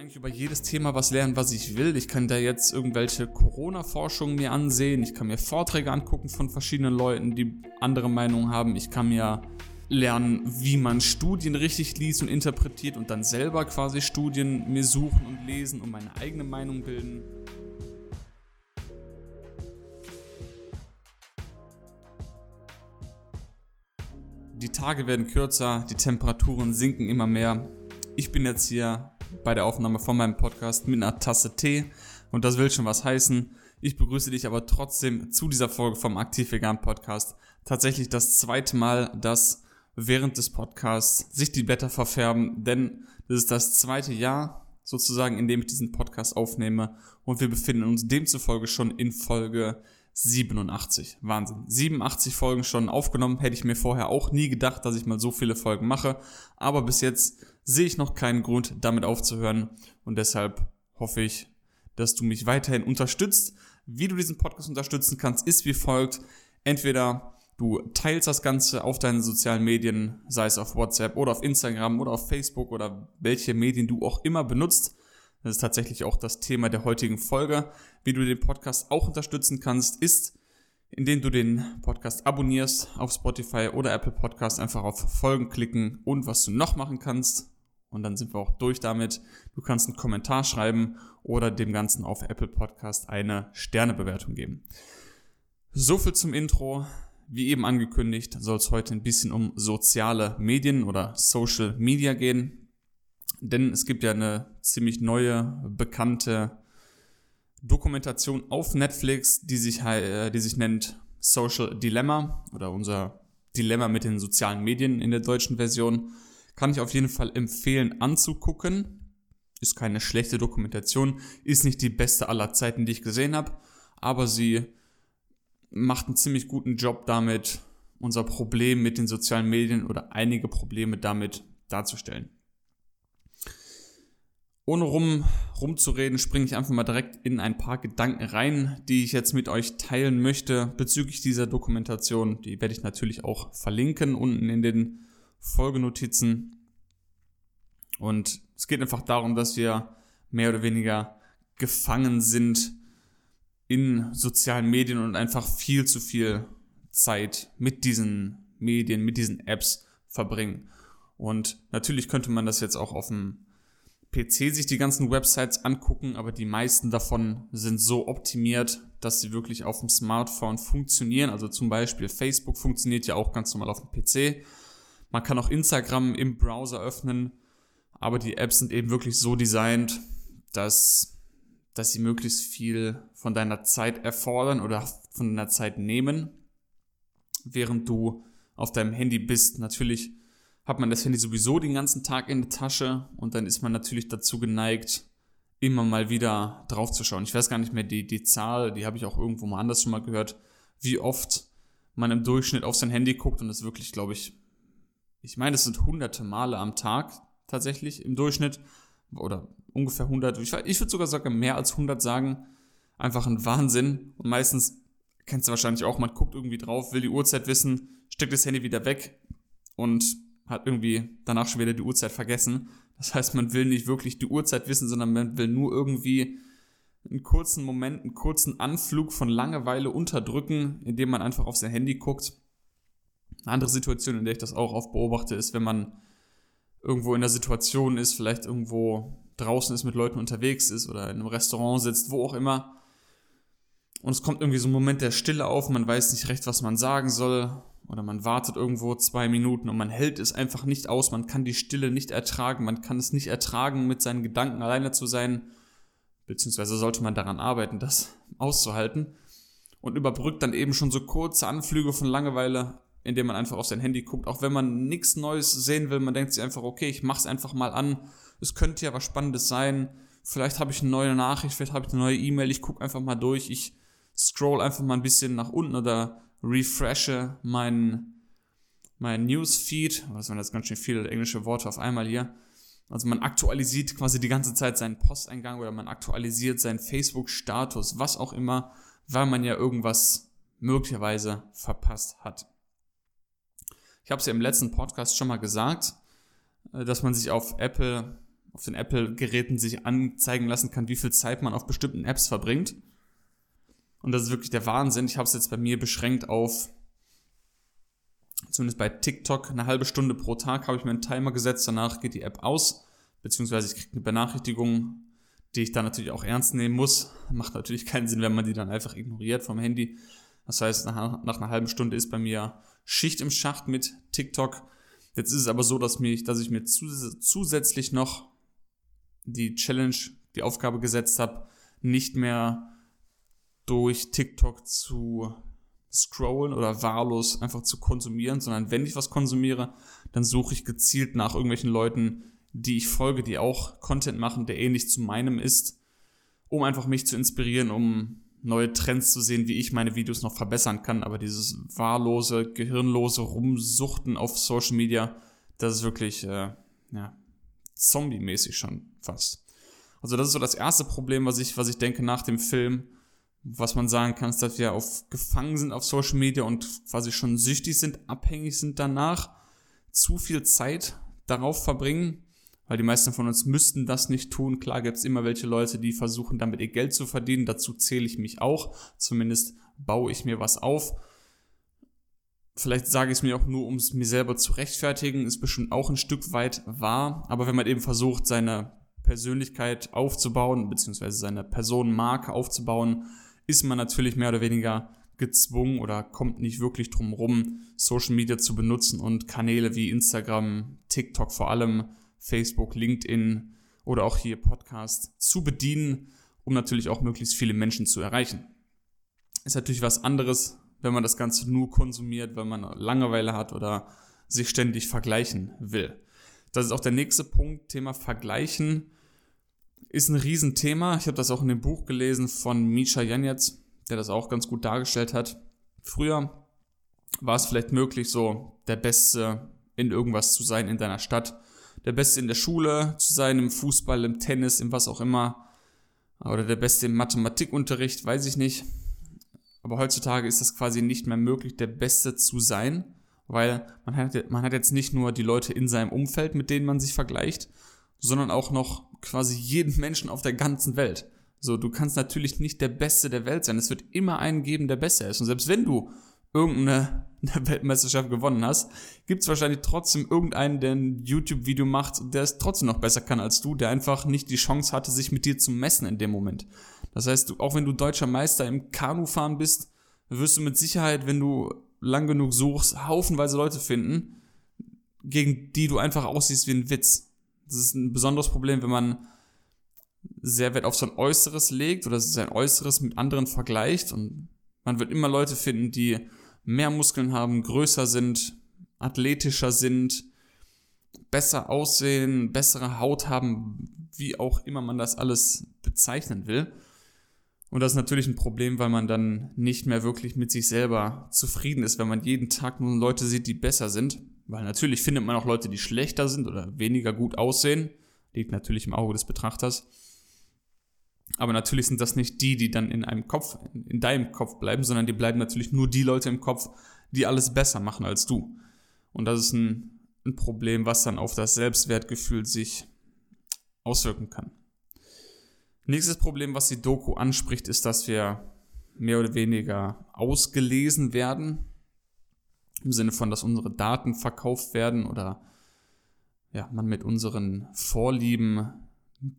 eigentlich über jedes Thema was lernen, was ich will. Ich kann da jetzt irgendwelche Corona-Forschungen mir ansehen. Ich kann mir Vorträge angucken von verschiedenen Leuten, die andere Meinungen haben. Ich kann mir lernen, wie man Studien richtig liest und interpretiert und dann selber quasi Studien mir suchen und lesen und meine eigene Meinung bilden. Die Tage werden kürzer, die Temperaturen sinken immer mehr. Ich bin jetzt hier bei der Aufnahme von meinem Podcast mit einer Tasse Tee und das will schon was heißen. Ich begrüße dich aber trotzdem zu dieser Folge vom Aktiv Vegan Podcast. Tatsächlich das zweite Mal, dass während des Podcasts sich die Blätter verfärben, denn das ist das zweite Jahr sozusagen, in dem ich diesen Podcast aufnehme und wir befinden uns demzufolge schon in Folge 87. Wahnsinn. 87 Folgen schon aufgenommen. Hätte ich mir vorher auch nie gedacht, dass ich mal so viele Folgen mache. Aber bis jetzt sehe ich noch keinen Grund, damit aufzuhören. Und deshalb hoffe ich, dass du mich weiterhin unterstützt. Wie du diesen Podcast unterstützen kannst, ist wie folgt. Entweder du teilst das Ganze auf deinen sozialen Medien, sei es auf WhatsApp oder auf Instagram oder auf Facebook oder welche Medien du auch immer benutzt. Das ist tatsächlich auch das Thema der heutigen Folge. Wie du den Podcast auch unterstützen kannst, ist, indem du den Podcast abonnierst auf Spotify oder Apple Podcast, einfach auf Folgen klicken und was du noch machen kannst. Und dann sind wir auch durch damit. Du kannst einen Kommentar schreiben oder dem Ganzen auf Apple Podcast eine Sternebewertung geben. So viel zum Intro. Wie eben angekündigt, soll es heute ein bisschen um soziale Medien oder Social Media gehen. Denn es gibt ja eine ziemlich neue, bekannte Dokumentation auf Netflix, die sich, äh, die sich nennt Social Dilemma oder unser Dilemma mit den sozialen Medien in der deutschen Version. Kann ich auf jeden Fall empfehlen anzugucken. Ist keine schlechte Dokumentation, ist nicht die beste aller Zeiten, die ich gesehen habe, aber sie macht einen ziemlich guten Job damit, unser Problem mit den sozialen Medien oder einige Probleme damit darzustellen. Ohne rum, rumzureden, springe ich einfach mal direkt in ein paar Gedanken rein, die ich jetzt mit euch teilen möchte bezüglich dieser Dokumentation. Die werde ich natürlich auch verlinken unten in den Folgenotizen. Und es geht einfach darum, dass wir mehr oder weniger gefangen sind in sozialen Medien und einfach viel zu viel Zeit mit diesen Medien, mit diesen Apps verbringen. Und natürlich könnte man das jetzt auch auf dem PC sich die ganzen Websites angucken, aber die meisten davon sind so optimiert, dass sie wirklich auf dem Smartphone funktionieren. Also zum Beispiel Facebook funktioniert ja auch ganz normal auf dem PC. Man kann auch Instagram im Browser öffnen, aber die Apps sind eben wirklich so designt, dass, dass sie möglichst viel von deiner Zeit erfordern oder von deiner Zeit nehmen, während du auf deinem Handy bist. Natürlich hat man das Handy sowieso den ganzen Tag in der Tasche und dann ist man natürlich dazu geneigt, immer mal wieder drauf zu schauen. Ich weiß gar nicht mehr die, die Zahl, die habe ich auch irgendwo mal anders schon mal gehört, wie oft man im Durchschnitt auf sein Handy guckt und das wirklich, glaube ich, ich meine, es sind hunderte Male am Tag tatsächlich im Durchschnitt oder ungefähr 100, ich, ich würde sogar sogar mehr als 100 sagen, einfach ein Wahnsinn und meistens kennst du wahrscheinlich auch, man guckt irgendwie drauf, will die Uhrzeit wissen, steckt das Handy wieder weg und hat irgendwie danach schon wieder die Uhrzeit vergessen. Das heißt, man will nicht wirklich die Uhrzeit wissen, sondern man will nur irgendwie einen kurzen Moment, einen kurzen Anflug von Langeweile unterdrücken, indem man einfach auf sein Handy guckt. Eine andere Situation, in der ich das auch oft beobachte, ist, wenn man irgendwo in der Situation ist, vielleicht irgendwo draußen ist, mit Leuten unterwegs ist oder in einem Restaurant sitzt, wo auch immer. Und es kommt irgendwie so ein Moment der Stille auf, man weiß nicht recht, was man sagen soll oder man wartet irgendwo zwei Minuten und man hält es einfach nicht aus, man kann die Stille nicht ertragen, man kann es nicht ertragen, mit seinen Gedanken alleine zu sein, beziehungsweise sollte man daran arbeiten, das auszuhalten. Und überbrückt dann eben schon so kurze Anflüge von Langeweile, indem man einfach auf sein Handy guckt, auch wenn man nichts Neues sehen will, man denkt sich einfach, okay, ich mach's einfach mal an, es könnte ja was Spannendes sein, vielleicht habe ich eine neue Nachricht, vielleicht habe ich eine neue E-Mail, ich gucke einfach mal durch, ich scroll einfach mal ein bisschen nach unten oder refreshe mein, mein Newsfeed. Was waren jetzt ganz schön viele englische Worte auf einmal hier. Also man aktualisiert quasi die ganze Zeit seinen Posteingang oder man aktualisiert seinen Facebook-Status, was auch immer, weil man ja irgendwas möglicherweise verpasst hat. Ich habe es ja im letzten Podcast schon mal gesagt, äh, dass man sich auf Apple auf den Apple-Geräten sich anzeigen lassen kann, wie viel Zeit man auf bestimmten Apps verbringt. Und das ist wirklich der Wahnsinn. Ich habe es jetzt bei mir beschränkt auf, zumindest bei TikTok, eine halbe Stunde pro Tag habe ich mir einen Timer gesetzt. Danach geht die App aus, beziehungsweise ich kriege eine Benachrichtigung, die ich dann natürlich auch ernst nehmen muss. Macht natürlich keinen Sinn, wenn man die dann einfach ignoriert vom Handy. Das heißt, nach, nach einer halben Stunde ist bei mir Schicht im Schacht mit TikTok. Jetzt ist es aber so, dass, mich, dass ich mir zusätzlich noch die Challenge, die Aufgabe gesetzt habe, nicht mehr durch TikTok zu scrollen oder wahllos einfach zu konsumieren, sondern wenn ich was konsumiere, dann suche ich gezielt nach irgendwelchen Leuten, die ich folge, die auch Content machen, der ähnlich zu meinem ist, um einfach mich zu inspirieren, um neue Trends zu sehen, wie ich meine Videos noch verbessern kann. Aber dieses wahllose, gehirnlose Rumsuchten auf Social Media, das ist wirklich äh, ja, zombie-mäßig schon fast. Also das ist so das erste Problem, was ich, was ich denke nach dem Film, was man sagen kann, ist, dass wir auf, gefangen sind auf Social Media und quasi schon süchtig sind, abhängig sind danach, zu viel Zeit darauf verbringen, weil die meisten von uns müssten das nicht tun. Klar gibt es immer welche Leute, die versuchen, damit ihr Geld zu verdienen. Dazu zähle ich mich auch. Zumindest baue ich mir was auf. Vielleicht sage ich es mir auch nur, um es mir selber zu rechtfertigen, ist bestimmt auch ein Stück weit wahr. Aber wenn man eben versucht, seine Persönlichkeit aufzubauen, beziehungsweise seine Personenmarke aufzubauen, ist man natürlich mehr oder weniger gezwungen oder kommt nicht wirklich drum rum, Social Media zu benutzen und Kanäle wie Instagram, TikTok vor allem, Facebook, LinkedIn oder auch hier Podcast zu bedienen, um natürlich auch möglichst viele Menschen zu erreichen. Ist natürlich was anderes, wenn man das Ganze nur konsumiert, wenn man Langeweile hat oder sich ständig vergleichen will. Das ist auch der nächste Punkt, Thema Vergleichen ist ein Riesenthema. Ich habe das auch in dem Buch gelesen von Misha Janetz, der das auch ganz gut dargestellt hat. Früher war es vielleicht möglich, so der Beste in irgendwas zu sein in deiner Stadt, der Beste in der Schule zu sein, im Fußball, im Tennis, im was auch immer, oder der Beste im Mathematikunterricht, weiß ich nicht. Aber heutzutage ist das quasi nicht mehr möglich, der Beste zu sein, weil man hat, man hat jetzt nicht nur die Leute in seinem Umfeld, mit denen man sich vergleicht, sondern auch noch quasi jeden Menschen auf der ganzen Welt. So, du kannst natürlich nicht der Beste der Welt sein. Es wird immer einen geben, der besser ist. Und selbst wenn du irgendeine Weltmeisterschaft gewonnen hast, gibt es wahrscheinlich trotzdem irgendeinen, der ein YouTube-Video macht, der es trotzdem noch besser kann als du, der einfach nicht die Chance hatte, sich mit dir zu messen in dem Moment. Das heißt, auch wenn du deutscher Meister im Kanufahren bist, wirst du mit Sicherheit, wenn du lang genug suchst, haufenweise Leute finden, gegen die du einfach aussiehst wie ein Witz. Das ist ein besonderes Problem, wenn man sehr Wert auf sein Äußeres legt oder sein Äußeres mit anderen vergleicht und man wird immer Leute finden, die mehr Muskeln haben, größer sind, athletischer sind, besser aussehen, bessere Haut haben, wie auch immer man das alles bezeichnen will. Und das ist natürlich ein Problem, weil man dann nicht mehr wirklich mit sich selber zufrieden ist, wenn man jeden Tag nur Leute sieht, die besser sind. Weil natürlich findet man auch Leute, die schlechter sind oder weniger gut aussehen. Liegt natürlich im Auge des Betrachters. Aber natürlich sind das nicht die, die dann in einem Kopf, in deinem Kopf bleiben, sondern die bleiben natürlich nur die Leute im Kopf, die alles besser machen als du. Und das ist ein, ein Problem, was dann auf das Selbstwertgefühl sich auswirken kann. Nächstes Problem, was die Doku anspricht, ist, dass wir mehr oder weniger ausgelesen werden im Sinne von, dass unsere Daten verkauft werden oder ja, man mit unseren Vorlieben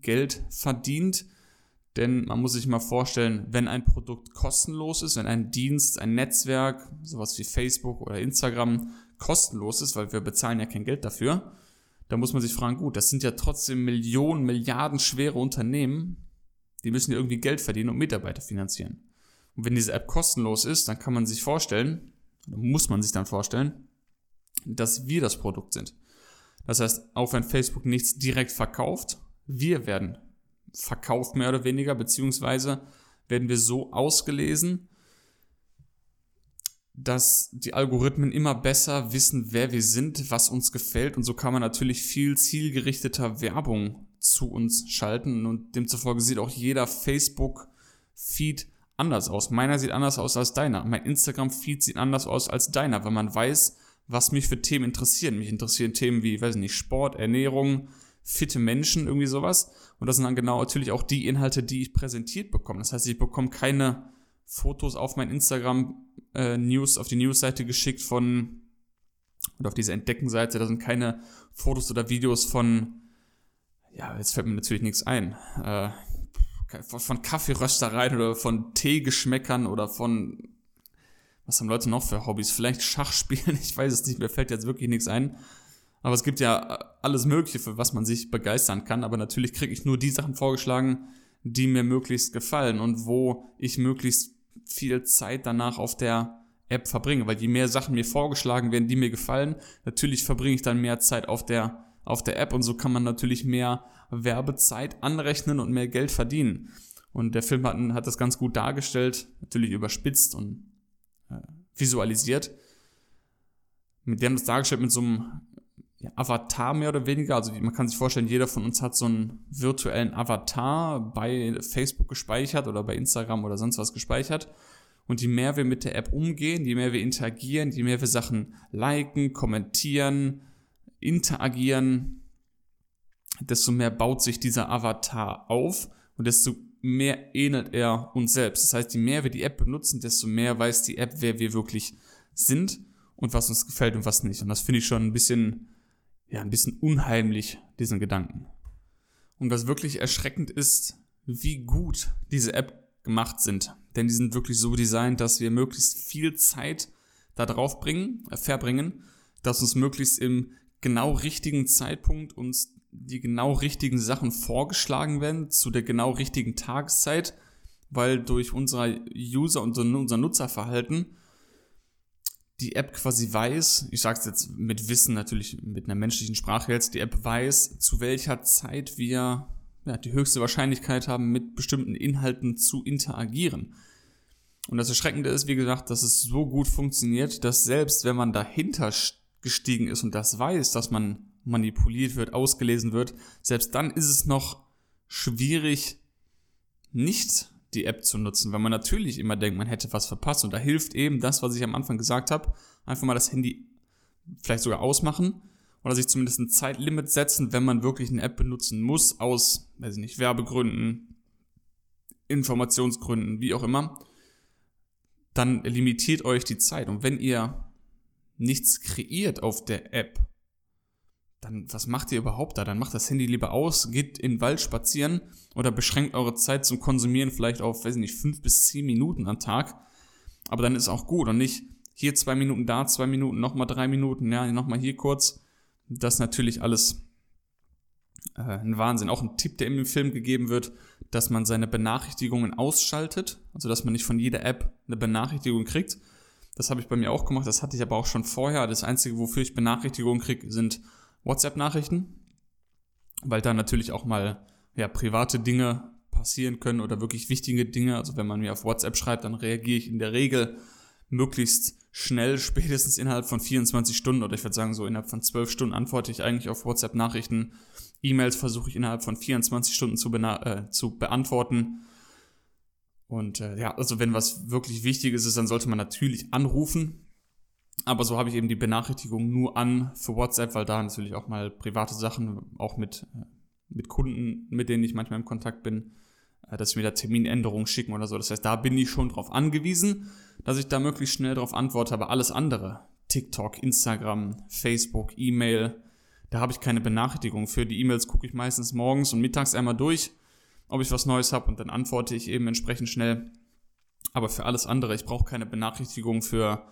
Geld verdient. Denn man muss sich mal vorstellen, wenn ein Produkt kostenlos ist, wenn ein Dienst, ein Netzwerk, sowas wie Facebook oder Instagram kostenlos ist, weil wir bezahlen ja kein Geld dafür, dann muss man sich fragen, gut, das sind ja trotzdem Millionen, Milliarden schwere Unternehmen, die müssen ja irgendwie Geld verdienen und Mitarbeiter finanzieren. Und wenn diese App kostenlos ist, dann kann man sich vorstellen, muss man sich dann vorstellen, dass wir das Produkt sind. Das heißt, auch wenn Facebook nichts direkt verkauft, wir werden verkauft mehr oder weniger, beziehungsweise werden wir so ausgelesen, dass die Algorithmen immer besser wissen, wer wir sind, was uns gefällt und so kann man natürlich viel zielgerichteter Werbung zu uns schalten und demzufolge sieht auch jeder Facebook-Feed anders aus. Meiner sieht anders aus als deiner. Mein Instagram-Feed sieht anders aus als deiner, weil man weiß, was mich für Themen interessieren. Mich interessieren Themen wie, weiß nicht, Sport, Ernährung, fitte Menschen, irgendwie sowas. Und das sind dann genau natürlich auch die Inhalte, die ich präsentiert bekomme. Das heißt, ich bekomme keine Fotos auf mein Instagram äh, News, auf die Newsseite geschickt von, oder auf diese Entdeckenseite, da sind keine Fotos oder Videos von, ja, jetzt fällt mir natürlich nichts ein, äh, von Kaffeeröstereien oder von Teegeschmäckern oder von, was haben Leute noch für Hobbys? Vielleicht Schachspielen, ich weiß es nicht, mir fällt jetzt wirklich nichts ein. Aber es gibt ja alles Mögliche, für was man sich begeistern kann. Aber natürlich kriege ich nur die Sachen vorgeschlagen, die mir möglichst gefallen und wo ich möglichst viel Zeit danach auf der App verbringe. Weil je mehr Sachen mir vorgeschlagen werden, die mir gefallen, natürlich verbringe ich dann mehr Zeit auf der, auf der App und so kann man natürlich mehr Werbezeit anrechnen und mehr Geld verdienen. Und der Film hat, hat das ganz gut dargestellt, natürlich überspitzt und äh, visualisiert. Mit dem das dargestellt mit so einem ja, Avatar mehr oder weniger. Also man kann sich vorstellen, jeder von uns hat so einen virtuellen Avatar bei Facebook gespeichert oder bei Instagram oder sonst was gespeichert. Und je mehr wir mit der App umgehen, je mehr wir interagieren, je mehr wir Sachen liken, kommentieren, interagieren, desto mehr baut sich dieser Avatar auf und desto mehr ähnelt er uns selbst. Das heißt, je mehr wir die App benutzen, desto mehr weiß die App, wer wir wirklich sind und was uns gefällt und was nicht. Und das finde ich schon ein bisschen ja, ein bisschen unheimlich, diesen Gedanken. Und was wirklich erschreckend ist, wie gut diese App gemacht sind. Denn die sind wirklich so designt, dass wir möglichst viel Zeit da drauf bringen, äh, verbringen, dass uns möglichst im genau richtigen Zeitpunkt uns die genau richtigen Sachen vorgeschlagen werden, zu der genau richtigen Tageszeit, weil durch unser User und unser Nutzerverhalten die App quasi weiß, ich sage es jetzt mit Wissen natürlich mit einer menschlichen Sprache jetzt, die App weiß, zu welcher Zeit wir ja, die höchste Wahrscheinlichkeit haben, mit bestimmten Inhalten zu interagieren. Und das Erschreckende ist, wie gesagt, dass es so gut funktioniert, dass selbst wenn man dahinter gestiegen ist und das weiß, dass man manipuliert wird, ausgelesen wird, selbst dann ist es noch schwierig, nicht die App zu nutzen, weil man natürlich immer denkt, man hätte was verpasst. Und da hilft eben das, was ich am Anfang gesagt habe, einfach mal das Handy vielleicht sogar ausmachen oder sich zumindest ein Zeitlimit setzen, wenn man wirklich eine App benutzen muss, aus, weiß ich nicht, Werbegründen, Informationsgründen, wie auch immer, dann limitiert euch die Zeit. Und wenn ihr nichts kreiert auf der App, dann was macht ihr überhaupt da? Dann macht das Handy lieber aus, geht in den Wald spazieren oder beschränkt eure Zeit zum Konsumieren vielleicht auf, weiß ich nicht, fünf bis zehn Minuten am Tag. Aber dann ist auch gut und nicht hier zwei Minuten, da zwei Minuten, nochmal drei Minuten, ja, nochmal hier kurz. Das natürlich alles äh, ein Wahnsinn. Auch ein Tipp, der im Film gegeben wird, dass man seine Benachrichtigungen ausschaltet, also dass man nicht von jeder App eine Benachrichtigung kriegt. Das habe ich bei mir auch gemacht, das hatte ich aber auch schon vorher. Das Einzige, wofür ich Benachrichtigungen kriege, sind WhatsApp-Nachrichten, weil da natürlich auch mal ja, private Dinge passieren können oder wirklich wichtige Dinge. Also wenn man mir auf WhatsApp schreibt, dann reagiere ich in der Regel möglichst schnell, spätestens innerhalb von 24 Stunden oder ich würde sagen so innerhalb von 12 Stunden antworte ich eigentlich auf WhatsApp-Nachrichten. E-Mails versuche ich innerhalb von 24 Stunden zu, äh, zu beantworten. Und äh, ja, also wenn was wirklich Wichtiges ist, dann sollte man natürlich anrufen. Aber so habe ich eben die Benachrichtigung nur an für WhatsApp, weil da natürlich auch mal private Sachen, auch mit, äh, mit Kunden, mit denen ich manchmal im Kontakt bin, äh, dass sie mir da Terminänderungen schicken oder so. Das heißt, da bin ich schon drauf angewiesen, dass ich da möglichst schnell darauf antworte. Aber alles andere, TikTok, Instagram, Facebook, E-Mail, da habe ich keine Benachrichtigung für. Die E-Mails gucke ich meistens morgens und mittags einmal durch, ob ich was Neues habe und dann antworte ich eben entsprechend schnell. Aber für alles andere, ich brauche keine Benachrichtigung für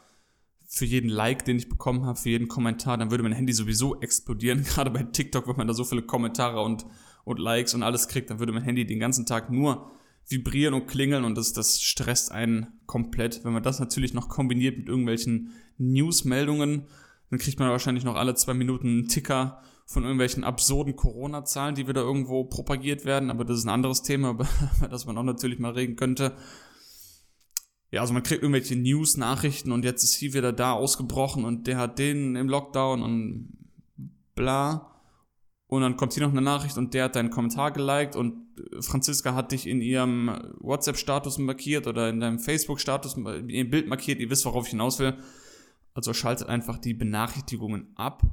für jeden Like, den ich bekommen habe, für jeden Kommentar, dann würde mein Handy sowieso explodieren. Gerade bei TikTok, wenn man da so viele Kommentare und, und Likes und alles kriegt, dann würde mein Handy den ganzen Tag nur vibrieren und klingeln und das, das stresst einen komplett. Wenn man das natürlich noch kombiniert mit irgendwelchen Newsmeldungen, dann kriegt man wahrscheinlich noch alle zwei Minuten einen Ticker von irgendwelchen absurden Corona-Zahlen, die wieder irgendwo propagiert werden. Aber das ist ein anderes Thema, über das man auch natürlich mal reden könnte ja, also man kriegt irgendwelche News-Nachrichten und jetzt ist hier wieder da ausgebrochen und der hat den im Lockdown und bla. Und dann kommt hier noch eine Nachricht und der hat deinen Kommentar geliked und Franziska hat dich in ihrem WhatsApp-Status markiert oder in deinem Facebook-Status, in ihrem Bild markiert. Ihr wisst, worauf ich hinaus will. Also schaltet einfach die Benachrichtigungen ab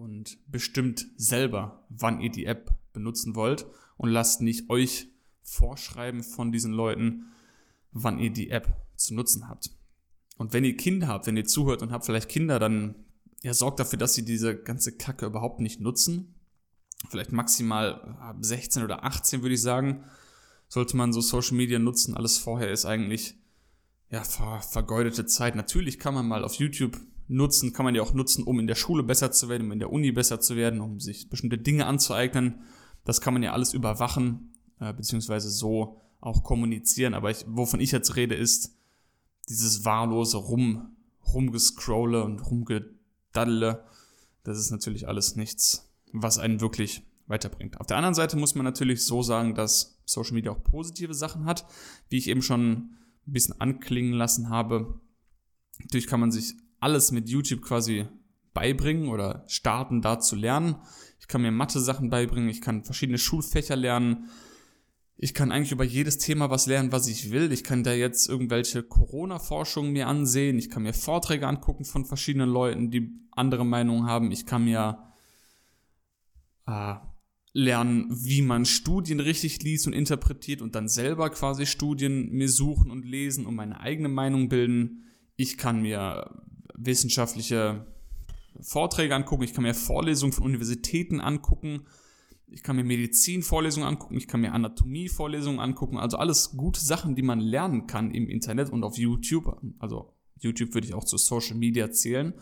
und bestimmt selber, wann ihr die App benutzen wollt und lasst nicht euch vorschreiben von diesen Leuten, wann ihr die App zu nutzen habt. Und wenn ihr Kinder habt, wenn ihr zuhört und habt vielleicht Kinder, dann ja, sorgt dafür, dass sie diese ganze Kacke überhaupt nicht nutzen. Vielleicht maximal ab 16 oder 18 würde ich sagen, sollte man so Social Media nutzen. Alles vorher ist eigentlich ja ver vergeudete Zeit. Natürlich kann man mal auf YouTube nutzen, kann man ja auch nutzen, um in der Schule besser zu werden, um in der Uni besser zu werden, um sich bestimmte Dinge anzueignen. Das kann man ja alles überwachen, äh, beziehungsweise so auch kommunizieren. Aber ich, wovon ich jetzt rede, ist dieses wahllose Rum, Rumgescrolle und Rumgedaddle. Das ist natürlich alles nichts, was einen wirklich weiterbringt. Auf der anderen Seite muss man natürlich so sagen, dass Social Media auch positive Sachen hat, wie ich eben schon ein bisschen anklingen lassen habe. Natürlich kann man sich alles mit YouTube quasi beibringen oder starten, da zu lernen. Ich kann mir Mathe-Sachen beibringen, ich kann verschiedene Schulfächer lernen. Ich kann eigentlich über jedes Thema was lernen, was ich will. Ich kann da jetzt irgendwelche Corona-Forschungen mir ansehen. Ich kann mir Vorträge angucken von verschiedenen Leuten, die andere Meinungen haben. Ich kann mir äh, lernen, wie man Studien richtig liest und interpretiert und dann selber quasi Studien mir suchen und lesen und meine eigene Meinung bilden. Ich kann mir wissenschaftliche Vorträge angucken, ich kann mir Vorlesungen von Universitäten angucken, ich kann mir Medizinvorlesungen angucken, ich kann mir Anatomievorlesungen angucken, also alles gute Sachen, die man lernen kann im Internet und auf YouTube. Also YouTube würde ich auch zu Social Media zählen.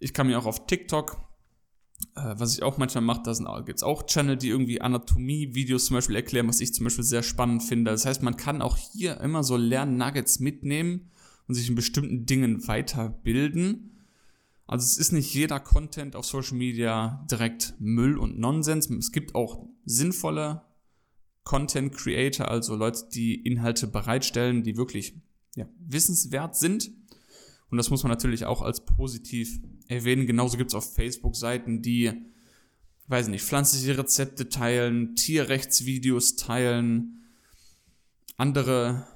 Ich kann mir auch auf TikTok, äh, was ich auch manchmal mache, da gibt es auch Channel, die irgendwie Anatomie-Videos zum Beispiel erklären, was ich zum Beispiel sehr spannend finde. Das heißt, man kann auch hier immer so Lern-Nuggets mitnehmen und sich in bestimmten Dingen weiterbilden. Also es ist nicht jeder Content auf Social Media direkt Müll und Nonsens. Es gibt auch sinnvolle Content Creator, also Leute, die Inhalte bereitstellen, die wirklich ja, wissenswert sind. Und das muss man natürlich auch als positiv erwähnen. Genauso gibt es auf Facebook Seiten, die, weiß nicht, pflanzliche Rezepte teilen, Tierrechtsvideos teilen, andere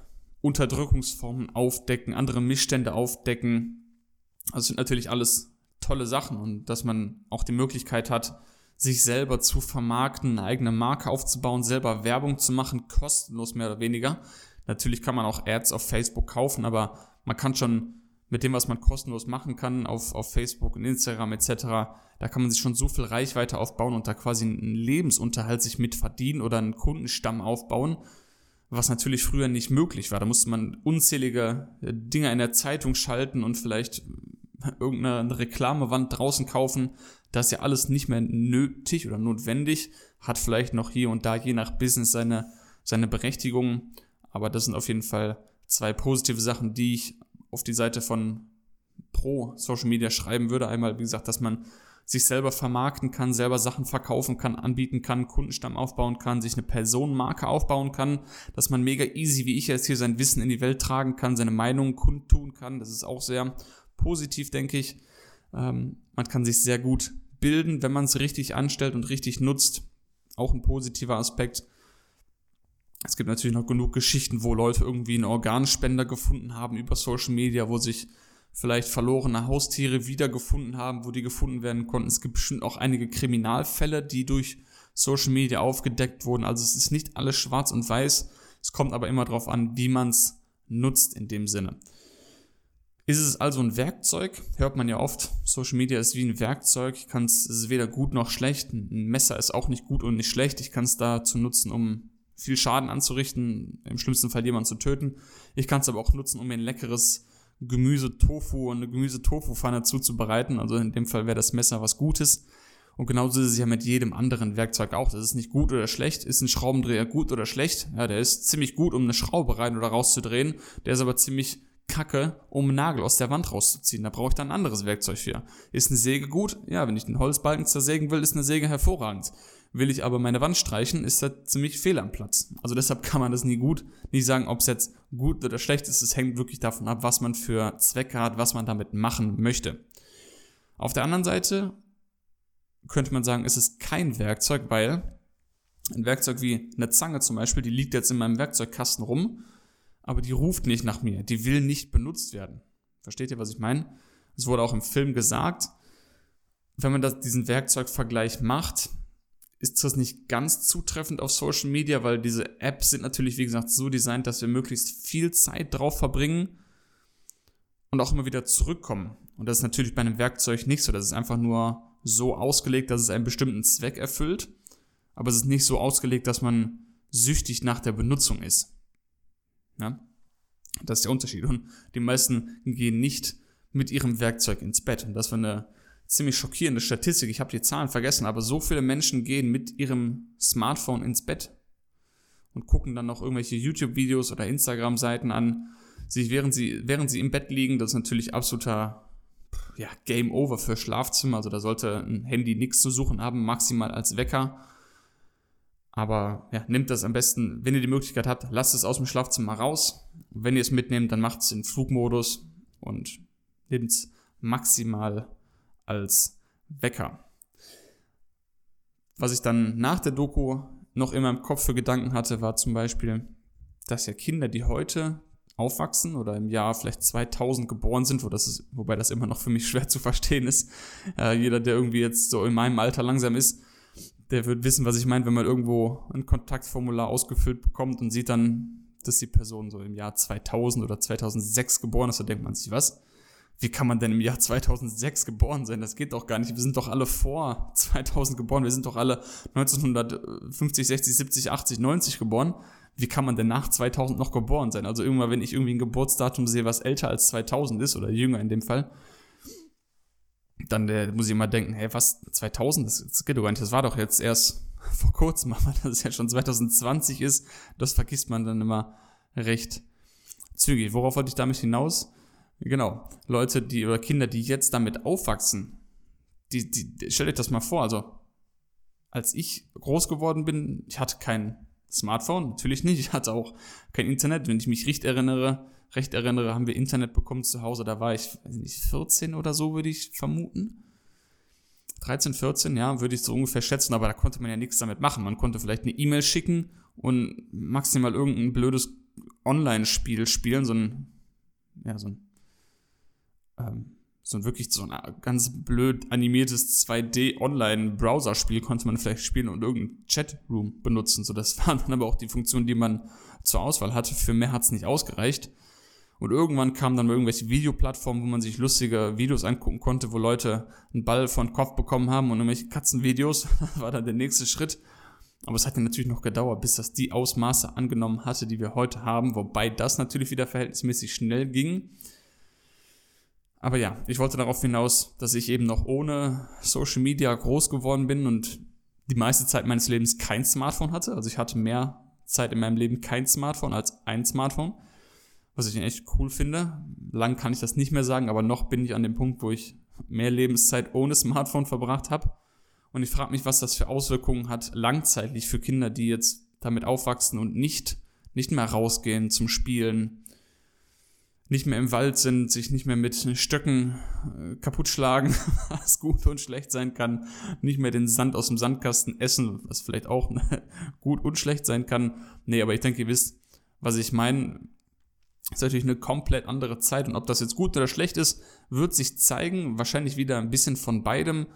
Unterdrückungsformen aufdecken, andere Missstände aufdecken. Also sind natürlich alles tolle Sachen und dass man auch die Möglichkeit hat, sich selber zu vermarkten, eine eigene Marke aufzubauen, selber Werbung zu machen, kostenlos mehr oder weniger. Natürlich kann man auch Ads auf Facebook kaufen, aber man kann schon mit dem, was man kostenlos machen kann auf, auf Facebook und Instagram etc., da kann man sich schon so viel Reichweite aufbauen und da quasi einen Lebensunterhalt sich mit verdienen oder einen Kundenstamm aufbauen, was natürlich früher nicht möglich war. Da musste man unzählige äh, Dinge in der Zeitung schalten und vielleicht äh, irgendeine Reklamewand draußen kaufen. Das ist ja alles nicht mehr nötig oder notwendig, hat vielleicht noch hier und da je nach Business seine, seine Berechtigung. Aber das sind auf jeden Fall zwei positive Sachen, die ich auf die Seite von Pro Social Media schreiben würde. Einmal, wie gesagt, dass man sich selber vermarkten kann, selber Sachen verkaufen kann, anbieten kann, Kundenstamm aufbauen kann, sich eine Personenmarke aufbauen kann, dass man mega easy, wie ich jetzt hier sein Wissen in die Welt tragen kann, seine Meinung kundtun kann. Das ist auch sehr positiv, denke ich. Ähm, man kann sich sehr gut bilden, wenn man es richtig anstellt und richtig nutzt. Auch ein positiver Aspekt. Es gibt natürlich noch genug Geschichten, wo Leute irgendwie einen Organspender gefunden haben über Social Media, wo sich vielleicht verlorene Haustiere wiedergefunden haben, wo die gefunden werden konnten. Es gibt bestimmt auch einige Kriminalfälle, die durch Social Media aufgedeckt wurden. Also es ist nicht alles schwarz und weiß. Es kommt aber immer darauf an, wie man es nutzt in dem Sinne. Ist es also ein Werkzeug? Hört man ja oft. Social Media ist wie ein Werkzeug. Ich kann es, weder gut noch schlecht. Ein Messer ist auch nicht gut und nicht schlecht. Ich kann es dazu nutzen, um viel Schaden anzurichten, im schlimmsten Fall jemanden zu töten. Ich kann es aber auch nutzen, um mir ein leckeres Gemüse-Tofu und eine Gemüse-Tofu-Pfanne zuzubereiten. Also in dem Fall wäre das Messer was Gutes. Und genauso ist es ja mit jedem anderen Werkzeug auch. Das ist nicht gut oder schlecht. Ist ein Schraubendreher gut oder schlecht? Ja, der ist ziemlich gut, um eine Schraube rein oder rauszudrehen. Der ist aber ziemlich kacke, um einen Nagel aus der Wand rauszuziehen. Da brauche ich dann ein anderes Werkzeug für. Ist eine Säge gut? Ja, wenn ich den Holzbalken zersägen will, ist eine Säge hervorragend. Will ich aber meine Wand streichen, ist da ziemlich fehl am Platz. Also deshalb kann man das nie gut, nie sagen, ob es jetzt gut oder schlecht ist. Es hängt wirklich davon ab, was man für Zwecke hat, was man damit machen möchte. Auf der anderen Seite könnte man sagen, es ist kein Werkzeug, weil ein Werkzeug wie eine Zange zum Beispiel, die liegt jetzt in meinem Werkzeugkasten rum, aber die ruft nicht nach mir, die will nicht benutzt werden. Versteht ihr, was ich meine? Es wurde auch im Film gesagt, wenn man das, diesen Werkzeugvergleich macht, ist das nicht ganz zutreffend auf Social Media, weil diese Apps sind natürlich, wie gesagt, so designt, dass wir möglichst viel Zeit drauf verbringen und auch immer wieder zurückkommen. Und das ist natürlich bei einem Werkzeug nicht so. Das ist einfach nur so ausgelegt, dass es einen bestimmten Zweck erfüllt. Aber es ist nicht so ausgelegt, dass man süchtig nach der Benutzung ist. Ja? Das ist der Unterschied. Und die meisten gehen nicht mit ihrem Werkzeug ins Bett. Und das war eine ziemlich schockierende Statistik. Ich habe die Zahlen vergessen, aber so viele Menschen gehen mit ihrem Smartphone ins Bett und gucken dann noch irgendwelche YouTube-Videos oder Instagram-Seiten an, sich während sie, während sie im Bett liegen. Das ist natürlich absoluter ja, Game Over für Schlafzimmer. Also da sollte ein Handy nichts zu suchen haben, maximal als Wecker. Aber ja, nehmt das am besten, wenn ihr die Möglichkeit habt, lasst es aus dem Schlafzimmer raus. Wenn ihr es mitnehmt, dann macht es in Flugmodus und nehmt es maximal als Wecker. Was ich dann nach der Doku noch immer im Kopf für Gedanken hatte, war zum Beispiel, dass ja Kinder, die heute aufwachsen oder im Jahr vielleicht 2000 geboren sind, wo das ist, wobei das immer noch für mich schwer zu verstehen ist. Äh, jeder, der irgendwie jetzt so in meinem Alter langsam ist, der wird wissen, was ich meine, wenn man irgendwo ein Kontaktformular ausgefüllt bekommt und sieht dann, dass die Person so im Jahr 2000 oder 2006 geboren ist, da denkt man sich, was? Wie kann man denn im Jahr 2006 geboren sein? Das geht doch gar nicht. Wir sind doch alle vor 2000 geboren. Wir sind doch alle 1950, 60, 70, 80, 90 geboren wie kann man denn nach 2000 noch geboren sein? Also irgendwann, wenn ich irgendwie ein Geburtsdatum sehe, was älter als 2000 ist oder jünger in dem Fall, dann äh, muss ich immer denken, hey, was, 2000? Das, das geht doch gar nicht. Das war doch jetzt erst vor kurzem, aber das ist ja schon 2020 ist. Das vergisst man dann immer recht zügig. Worauf wollte ich damit hinaus? Genau, Leute, die oder Kinder, die jetzt damit aufwachsen, die, die, stell dir das mal vor, also als ich groß geworden bin, ich hatte kein Smartphone? Natürlich nicht. Ich hatte auch kein Internet. Wenn ich mich recht erinnere, recht erinnere, haben wir Internet bekommen zu Hause. Da war ich, weiß nicht, 14 oder so, würde ich vermuten. 13, 14, ja, würde ich so ungefähr schätzen, aber da konnte man ja nichts damit machen. Man konnte vielleicht eine E-Mail schicken und maximal irgendein blödes Online-Spiel spielen, so ein, ja, so ein, ähm, so ein wirklich so ein ganz blöd animiertes 2D-Online-Browser-Spiel konnte man vielleicht spielen und irgendeinen Chatroom benutzen. So, das waren dann aber auch die Funktionen, die man zur Auswahl hatte. Für mehr hat es nicht ausgereicht. Und irgendwann kamen dann irgendwelche Videoplattformen, wo man sich lustige Videos angucken konnte, wo Leute einen Ball von Kopf bekommen haben und irgendwelche Katzenvideos. Das war dann der nächste Schritt. Aber es hat dann natürlich noch gedauert, bis das die Ausmaße angenommen hatte, die wir heute haben, wobei das natürlich wieder verhältnismäßig schnell ging. Aber ja, ich wollte darauf hinaus, dass ich eben noch ohne Social Media groß geworden bin und die meiste Zeit meines Lebens kein Smartphone hatte. Also ich hatte mehr Zeit in meinem Leben kein Smartphone als ein Smartphone, was ich echt cool finde. Lang kann ich das nicht mehr sagen, aber noch bin ich an dem Punkt, wo ich mehr Lebenszeit ohne Smartphone verbracht habe. Und ich frage mich, was das für Auswirkungen hat langzeitlich für Kinder, die jetzt damit aufwachsen und nicht, nicht mehr rausgehen zum Spielen, nicht mehr im Wald sind, sich nicht mehr mit Stöcken äh, kaputt schlagen, was gut und schlecht sein kann, nicht mehr den Sand aus dem Sandkasten essen, was vielleicht auch gut und schlecht sein kann. Nee, aber ich denke, ihr wisst, was ich meine. Ist natürlich eine komplett andere Zeit und ob das jetzt gut oder schlecht ist, wird sich zeigen. Wahrscheinlich wieder ein bisschen von beidem,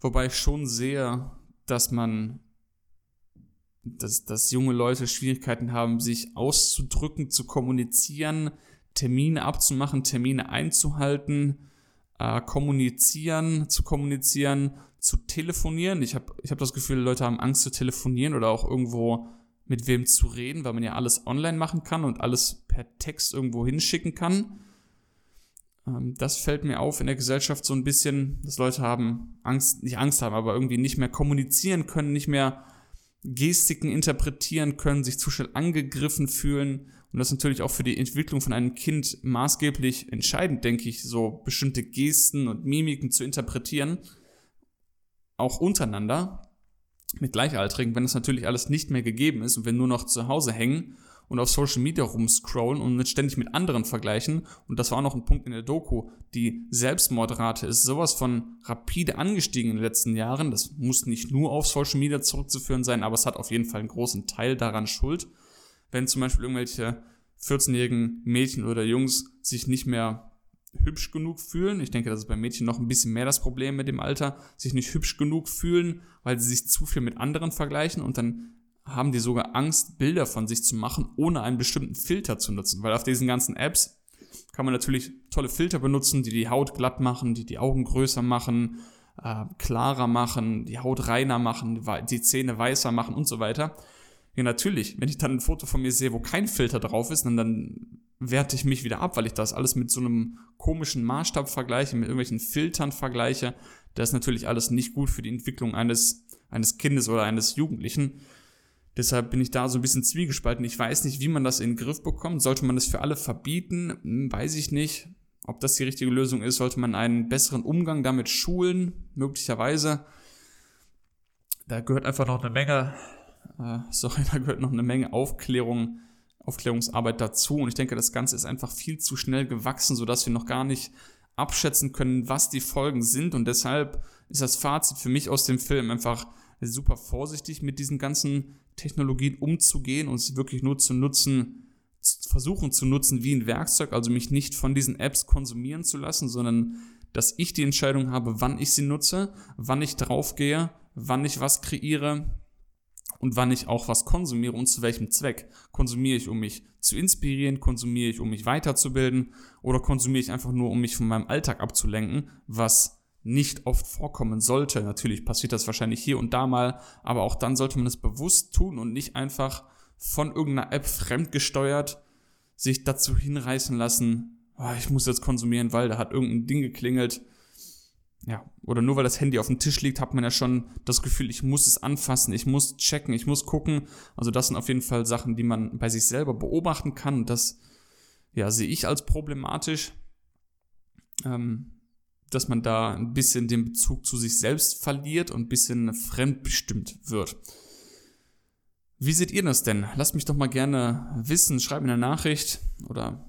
wobei ich schon sehe, dass man dass, dass junge Leute Schwierigkeiten haben, sich auszudrücken, zu kommunizieren, Termine abzumachen, Termine einzuhalten, äh, kommunizieren, zu kommunizieren, zu telefonieren. Ich habe ich hab das Gefühl, Leute haben Angst zu telefonieren oder auch irgendwo mit wem zu reden, weil man ja alles online machen kann und alles per Text irgendwo hinschicken kann. Ähm, das fällt mir auf in der Gesellschaft so ein bisschen, dass Leute haben Angst, nicht Angst haben, aber irgendwie nicht mehr kommunizieren können, nicht mehr Gestiken interpretieren können, sich zu schnell angegriffen fühlen und das ist natürlich auch für die Entwicklung von einem Kind maßgeblich entscheidend, denke ich, so bestimmte Gesten und Mimiken zu interpretieren, auch untereinander mit Gleichaltrigen, wenn das natürlich alles nicht mehr gegeben ist und wir nur noch zu Hause hängen und auf Social Media rumscrollen und ständig mit anderen vergleichen. Und das war auch noch ein Punkt in der Doku. Die Selbstmordrate ist sowas von rapide angestiegen in den letzten Jahren. Das muss nicht nur auf Social Media zurückzuführen sein, aber es hat auf jeden Fall einen großen Teil daran schuld wenn zum Beispiel irgendwelche 14-jährigen Mädchen oder Jungs sich nicht mehr hübsch genug fühlen. Ich denke, das ist bei Mädchen noch ein bisschen mehr das Problem mit dem Alter, sich nicht hübsch genug fühlen, weil sie sich zu viel mit anderen vergleichen und dann haben die sogar Angst, Bilder von sich zu machen, ohne einen bestimmten Filter zu nutzen. Weil auf diesen ganzen Apps kann man natürlich tolle Filter benutzen, die die Haut glatt machen, die die Augen größer machen, äh, klarer machen, die Haut reiner machen, die Zähne weißer machen und so weiter. Ja, natürlich, wenn ich dann ein Foto von mir sehe, wo kein Filter drauf ist, dann, dann werte ich mich wieder ab, weil ich das alles mit so einem komischen Maßstab vergleiche, mit irgendwelchen Filtern vergleiche. Das ist natürlich alles nicht gut für die Entwicklung eines, eines Kindes oder eines Jugendlichen. Deshalb bin ich da so ein bisschen zwiegespalten. Ich weiß nicht, wie man das in den Griff bekommt. Sollte man das für alle verbieten? Hm, weiß ich nicht. Ob das die richtige Lösung ist, sollte man einen besseren Umgang damit schulen, möglicherweise. Da gehört einfach noch eine Menge, äh, sorry, da gehört noch eine Menge Aufklärung Aufklärungsarbeit dazu. Und ich denke, das Ganze ist einfach viel zu schnell gewachsen, sodass wir noch gar nicht abschätzen können, was die Folgen sind. Und deshalb ist das Fazit für mich aus dem Film einfach super vorsichtig mit diesen ganzen Technologien umzugehen und sie wirklich nur zu nutzen, versuchen zu nutzen wie ein Werkzeug, also mich nicht von diesen Apps konsumieren zu lassen, sondern dass ich die Entscheidung habe, wann ich sie nutze, wann ich draufgehe, wann ich was kreiere und wann ich auch was konsumiere und zu welchem Zweck. Konsumiere ich, um mich zu inspirieren, konsumiere ich, um mich weiterzubilden oder konsumiere ich einfach nur, um mich von meinem Alltag abzulenken, was nicht oft vorkommen sollte. Natürlich passiert das wahrscheinlich hier und da mal, aber auch dann sollte man es bewusst tun und nicht einfach von irgendeiner App fremdgesteuert sich dazu hinreißen lassen, oh, ich muss jetzt konsumieren, weil da hat irgendein Ding geklingelt ja, oder nur weil das Handy auf dem Tisch liegt, hat man ja schon das Gefühl, ich muss es anfassen, ich muss checken, ich muss gucken. Also das sind auf jeden Fall Sachen, die man bei sich selber beobachten kann. Das, ja, sehe ich als problematisch, ähm, dass man da ein bisschen den Bezug zu sich selbst verliert und ein bisschen fremdbestimmt wird. Wie seht ihr das denn? Lasst mich doch mal gerne wissen, schreibt mir eine Nachricht oder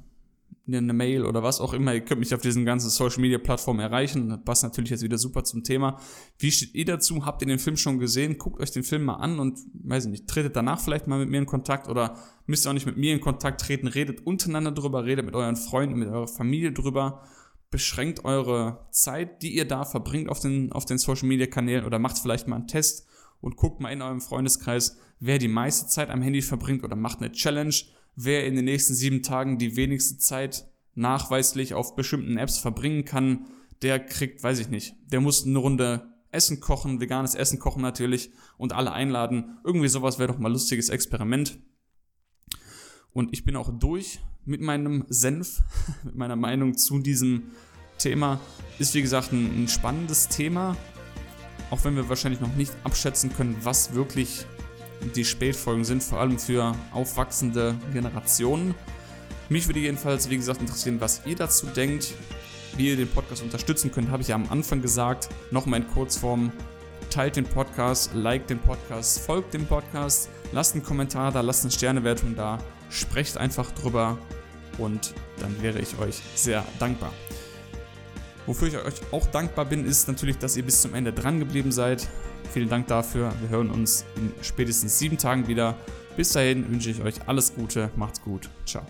eine Mail oder was auch immer. Ihr könnt mich auf diesen ganzen Social Media Plattformen erreichen. Das passt natürlich jetzt wieder super zum Thema. Wie steht ihr dazu? Habt ihr den Film schon gesehen? Guckt euch den Film mal an und, weiß ich nicht, tretet danach vielleicht mal mit mir in Kontakt oder müsst ihr auch nicht mit mir in Kontakt treten. Redet untereinander drüber, redet mit euren Freunden, mit eurer Familie drüber. Beschränkt eure Zeit, die ihr da verbringt auf den, auf den Social Media Kanälen oder macht vielleicht mal einen Test und guckt mal in eurem Freundeskreis, wer die meiste Zeit am Handy verbringt oder macht eine Challenge wer in den nächsten sieben Tagen die wenigste Zeit nachweislich auf bestimmten Apps verbringen kann, der kriegt, weiß ich nicht, der muss eine Runde Essen kochen, veganes Essen kochen natürlich und alle einladen. Irgendwie sowas wäre doch mal lustiges Experiment. Und ich bin auch durch mit meinem Senf, mit meiner Meinung zu diesem Thema. Ist wie gesagt ein, ein spannendes Thema, auch wenn wir wahrscheinlich noch nicht abschätzen können, was wirklich die Spätfolgen sind, vor allem für aufwachsende Generationen. Mich würde jedenfalls, wie gesagt, interessieren, was ihr dazu denkt. Wie ihr den Podcast unterstützen könnt, habe ich ja am Anfang gesagt. Nochmal in Kurzform. Teilt den Podcast, liked den Podcast, folgt dem Podcast, lasst einen Kommentar da, lasst eine Sternewertung da, sprecht einfach drüber und dann wäre ich euch sehr dankbar. Wofür ich euch auch dankbar bin, ist natürlich, dass ihr bis zum Ende dran geblieben seid. Vielen Dank dafür. Wir hören uns in spätestens sieben Tagen wieder. Bis dahin wünsche ich euch alles Gute. Macht's gut. Ciao.